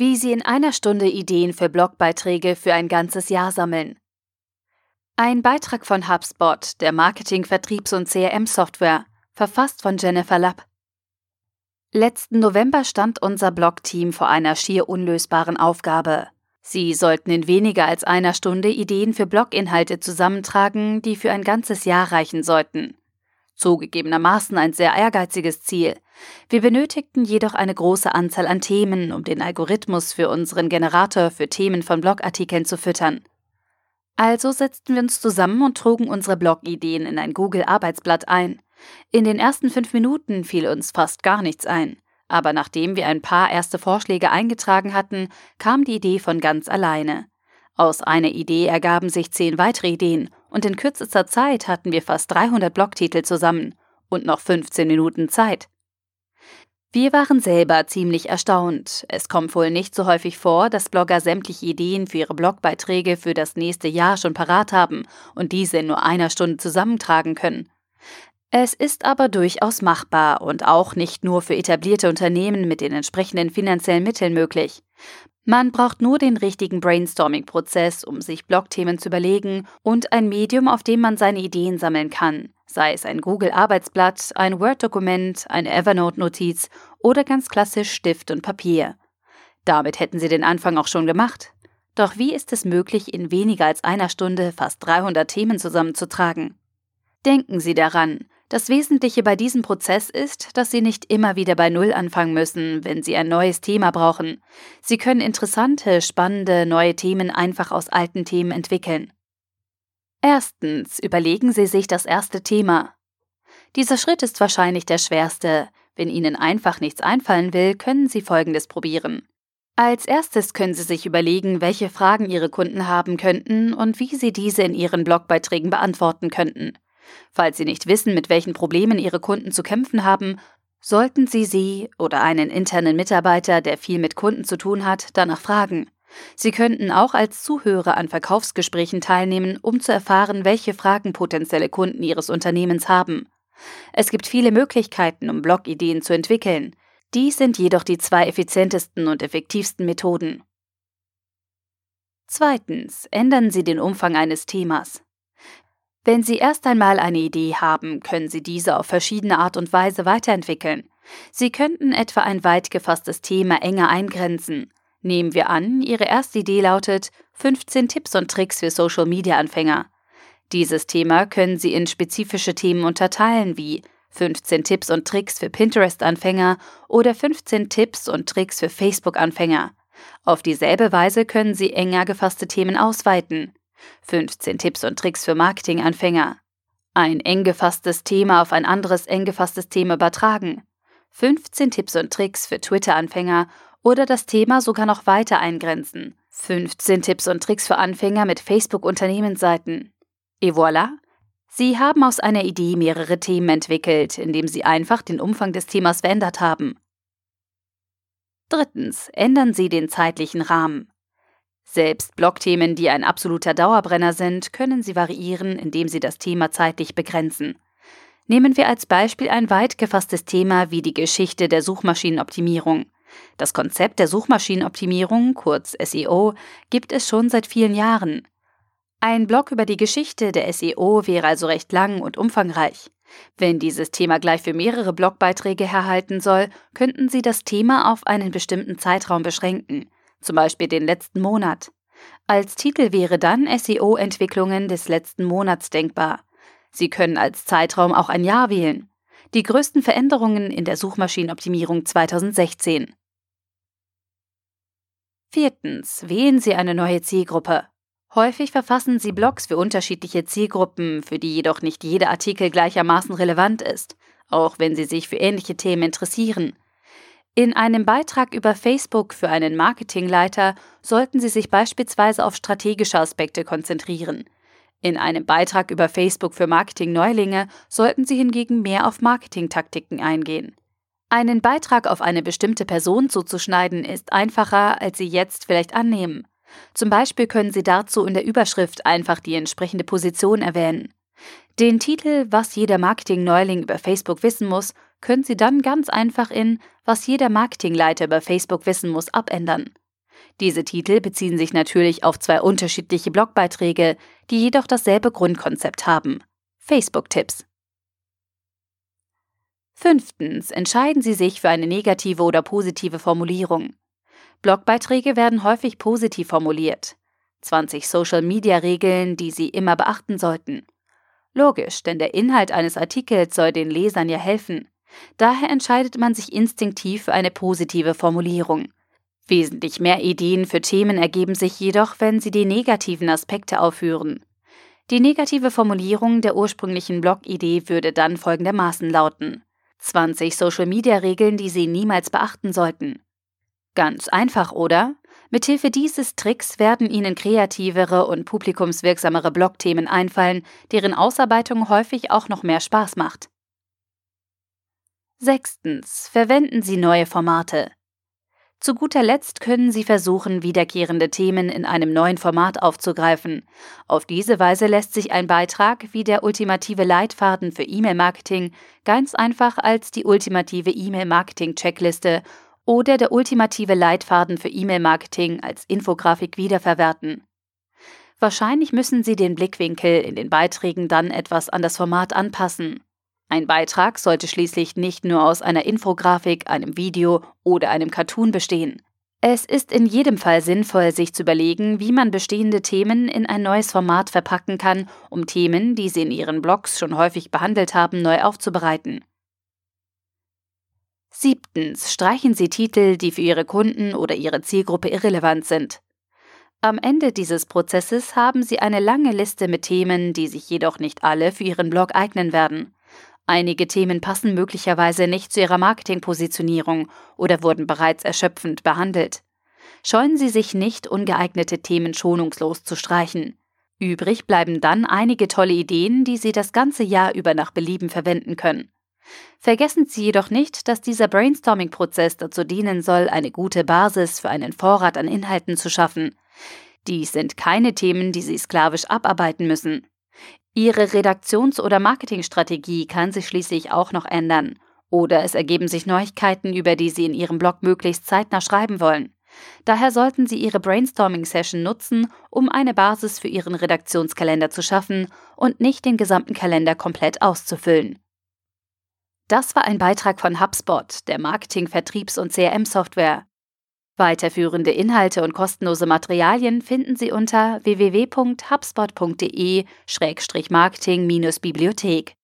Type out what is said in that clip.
Wie Sie in einer Stunde Ideen für Blogbeiträge für ein ganzes Jahr sammeln. Ein Beitrag von HubSpot, der Marketing-, Vertriebs- und CRM-Software, verfasst von Jennifer Lapp. Letzten November stand unser Blog-Team vor einer schier unlösbaren Aufgabe. Sie sollten in weniger als einer Stunde Ideen für Bloginhalte zusammentragen, die für ein ganzes Jahr reichen sollten. Zugegebenermaßen ein sehr ehrgeiziges Ziel. Wir benötigten jedoch eine große Anzahl an Themen, um den Algorithmus für unseren Generator für Themen von Blogartikeln zu füttern. Also setzten wir uns zusammen und trugen unsere Blogideen in ein Google-Arbeitsblatt ein. In den ersten fünf Minuten fiel uns fast gar nichts ein. Aber nachdem wir ein paar erste Vorschläge eingetragen hatten, kam die Idee von ganz alleine. Aus einer Idee ergaben sich zehn weitere Ideen und in kürzester Zeit hatten wir fast 300 Blogtitel zusammen und noch 15 Minuten Zeit. Wir waren selber ziemlich erstaunt. Es kommt wohl nicht so häufig vor, dass Blogger sämtliche Ideen für ihre Blogbeiträge für das nächste Jahr schon parat haben und diese in nur einer Stunde zusammentragen können. Es ist aber durchaus machbar und auch nicht nur für etablierte Unternehmen mit den entsprechenden finanziellen Mitteln möglich. Man braucht nur den richtigen Brainstorming-Prozess, um sich Blogthemen zu überlegen und ein Medium, auf dem man seine Ideen sammeln kann, sei es ein Google-Arbeitsblatt, ein Word-Dokument, eine Evernote-Notiz oder ganz klassisch Stift und Papier. Damit hätten Sie den Anfang auch schon gemacht. Doch wie ist es möglich, in weniger als einer Stunde fast 300 Themen zusammenzutragen? Denken Sie daran, das Wesentliche bei diesem Prozess ist, dass Sie nicht immer wieder bei Null anfangen müssen, wenn Sie ein neues Thema brauchen. Sie können interessante, spannende, neue Themen einfach aus alten Themen entwickeln. Erstens überlegen Sie sich das erste Thema. Dieser Schritt ist wahrscheinlich der schwerste. Wenn Ihnen einfach nichts einfallen will, können Sie Folgendes probieren. Als erstes können Sie sich überlegen, welche Fragen Ihre Kunden haben könnten und wie Sie diese in Ihren Blogbeiträgen beantworten könnten. Falls Sie nicht wissen, mit welchen Problemen Ihre Kunden zu kämpfen haben, sollten Sie sie oder einen internen Mitarbeiter, der viel mit Kunden zu tun hat, danach fragen. Sie könnten auch als Zuhörer an Verkaufsgesprächen teilnehmen, um zu erfahren, welche Fragen potenzielle Kunden Ihres Unternehmens haben. Es gibt viele Möglichkeiten, um Blogideen zu entwickeln. Dies sind jedoch die zwei effizientesten und effektivsten Methoden. Zweitens, ändern Sie den Umfang eines Themas. Wenn Sie erst einmal eine Idee haben, können Sie diese auf verschiedene Art und Weise weiterentwickeln. Sie könnten etwa ein weit gefasstes Thema enger eingrenzen. Nehmen wir an, Ihre erste Idee lautet 15 Tipps und Tricks für Social-Media-Anfänger. Dieses Thema können Sie in spezifische Themen unterteilen wie 15 Tipps und Tricks für Pinterest-Anfänger oder 15 Tipps und Tricks für Facebook-Anfänger. Auf dieselbe Weise können Sie enger gefasste Themen ausweiten. 15 Tipps und Tricks für Marketinganfänger. Ein eng gefasstes Thema auf ein anderes eng gefasstes Thema übertragen. 15 Tipps und Tricks für Twitter-Anfänger oder das Thema sogar noch weiter eingrenzen. 15 Tipps und Tricks für Anfänger mit Facebook-Unternehmensseiten. Et voilà! Sie haben aus einer Idee mehrere Themen entwickelt, indem Sie einfach den Umfang des Themas verändert haben. Drittens, ändern Sie den zeitlichen Rahmen. Selbst Blogthemen, die ein absoluter Dauerbrenner sind, können Sie variieren, indem Sie das Thema zeitlich begrenzen. Nehmen wir als Beispiel ein weit gefasstes Thema wie die Geschichte der Suchmaschinenoptimierung. Das Konzept der Suchmaschinenoptimierung, kurz SEO, gibt es schon seit vielen Jahren. Ein Blog über die Geschichte der SEO wäre also recht lang und umfangreich. Wenn dieses Thema gleich für mehrere Blogbeiträge herhalten soll, könnten Sie das Thema auf einen bestimmten Zeitraum beschränken zum Beispiel den letzten Monat. Als Titel wäre dann SEO-Entwicklungen des letzten Monats denkbar. Sie können als Zeitraum auch ein Jahr wählen. Die größten Veränderungen in der Suchmaschinenoptimierung 2016. Viertens. Wählen Sie eine neue Zielgruppe. Häufig verfassen Sie Blogs für unterschiedliche Zielgruppen, für die jedoch nicht jeder Artikel gleichermaßen relevant ist, auch wenn Sie sich für ähnliche Themen interessieren. In einem Beitrag über Facebook für einen Marketingleiter sollten Sie sich beispielsweise auf strategische Aspekte konzentrieren. In einem Beitrag über Facebook für Marketing-Neulinge sollten Sie hingegen mehr auf Marketingtaktiken eingehen. Einen Beitrag auf eine bestimmte Person zuzuschneiden ist einfacher, als Sie jetzt vielleicht annehmen. Zum Beispiel können Sie dazu in der Überschrift einfach die entsprechende Position erwähnen. Den Titel Was jeder Marketing-Neuling über Facebook wissen muss können Sie dann ganz einfach in Was jeder Marketingleiter über Facebook wissen muss abändern. Diese Titel beziehen sich natürlich auf zwei unterschiedliche Blogbeiträge, die jedoch dasselbe Grundkonzept haben. Facebook-Tipps. Fünftens. Entscheiden Sie sich für eine negative oder positive Formulierung. Blogbeiträge werden häufig positiv formuliert. 20 Social-Media-Regeln, die Sie immer beachten sollten. Logisch, denn der Inhalt eines Artikels soll den Lesern ja helfen. Daher entscheidet man sich instinktiv für eine positive Formulierung. Wesentlich mehr Ideen für Themen ergeben sich jedoch, wenn Sie die negativen Aspekte aufführen. Die negative Formulierung der ursprünglichen Blog-Idee würde dann folgendermaßen lauten: 20 Social-Media-Regeln, die Sie niemals beachten sollten. Ganz einfach, oder? Mithilfe dieses Tricks werden Ihnen kreativere und publikumswirksamere Blogthemen einfallen, deren Ausarbeitung häufig auch noch mehr Spaß macht. Sechstens. Verwenden Sie neue Formate. Zu guter Letzt können Sie versuchen, wiederkehrende Themen in einem neuen Format aufzugreifen. Auf diese Weise lässt sich ein Beitrag wie der ultimative Leitfaden für E-Mail-Marketing ganz einfach als die ultimative E-Mail-Marketing-Checkliste oder der ultimative Leitfaden für E-Mail-Marketing als Infografik wiederverwerten. Wahrscheinlich müssen Sie den Blickwinkel in den Beiträgen dann etwas an das Format anpassen. Ein Beitrag sollte schließlich nicht nur aus einer Infografik, einem Video oder einem Cartoon bestehen. Es ist in jedem Fall sinnvoll, sich zu überlegen, wie man bestehende Themen in ein neues Format verpacken kann, um Themen, die Sie in Ihren Blogs schon häufig behandelt haben, neu aufzubereiten. Siebtens. Streichen Sie Titel, die für Ihre Kunden oder Ihre Zielgruppe irrelevant sind. Am Ende dieses Prozesses haben Sie eine lange Liste mit Themen, die sich jedoch nicht alle für Ihren Blog eignen werden. Einige Themen passen möglicherweise nicht zu Ihrer Marketingpositionierung oder wurden bereits erschöpfend behandelt. Scheuen Sie sich nicht, ungeeignete Themen schonungslos zu streichen. Übrig bleiben dann einige tolle Ideen, die Sie das ganze Jahr über nach Belieben verwenden können. Vergessen Sie jedoch nicht, dass dieser Brainstorming-Prozess dazu dienen soll, eine gute Basis für einen Vorrat an Inhalten zu schaffen. Dies sind keine Themen, die Sie sklavisch abarbeiten müssen. Ihre Redaktions- oder Marketingstrategie kann sich schließlich auch noch ändern. Oder es ergeben sich Neuigkeiten, über die Sie in Ihrem Blog möglichst zeitnah schreiben wollen. Daher sollten Sie Ihre Brainstorming-Session nutzen, um eine Basis für Ihren Redaktionskalender zu schaffen und nicht den gesamten Kalender komplett auszufüllen. Das war ein Beitrag von HubSpot, der Marketing-, Vertriebs- und CRM-Software. Weiterführende Inhalte und kostenlose Materialien finden Sie unter www.hubspot.de-marketing-bibliothek.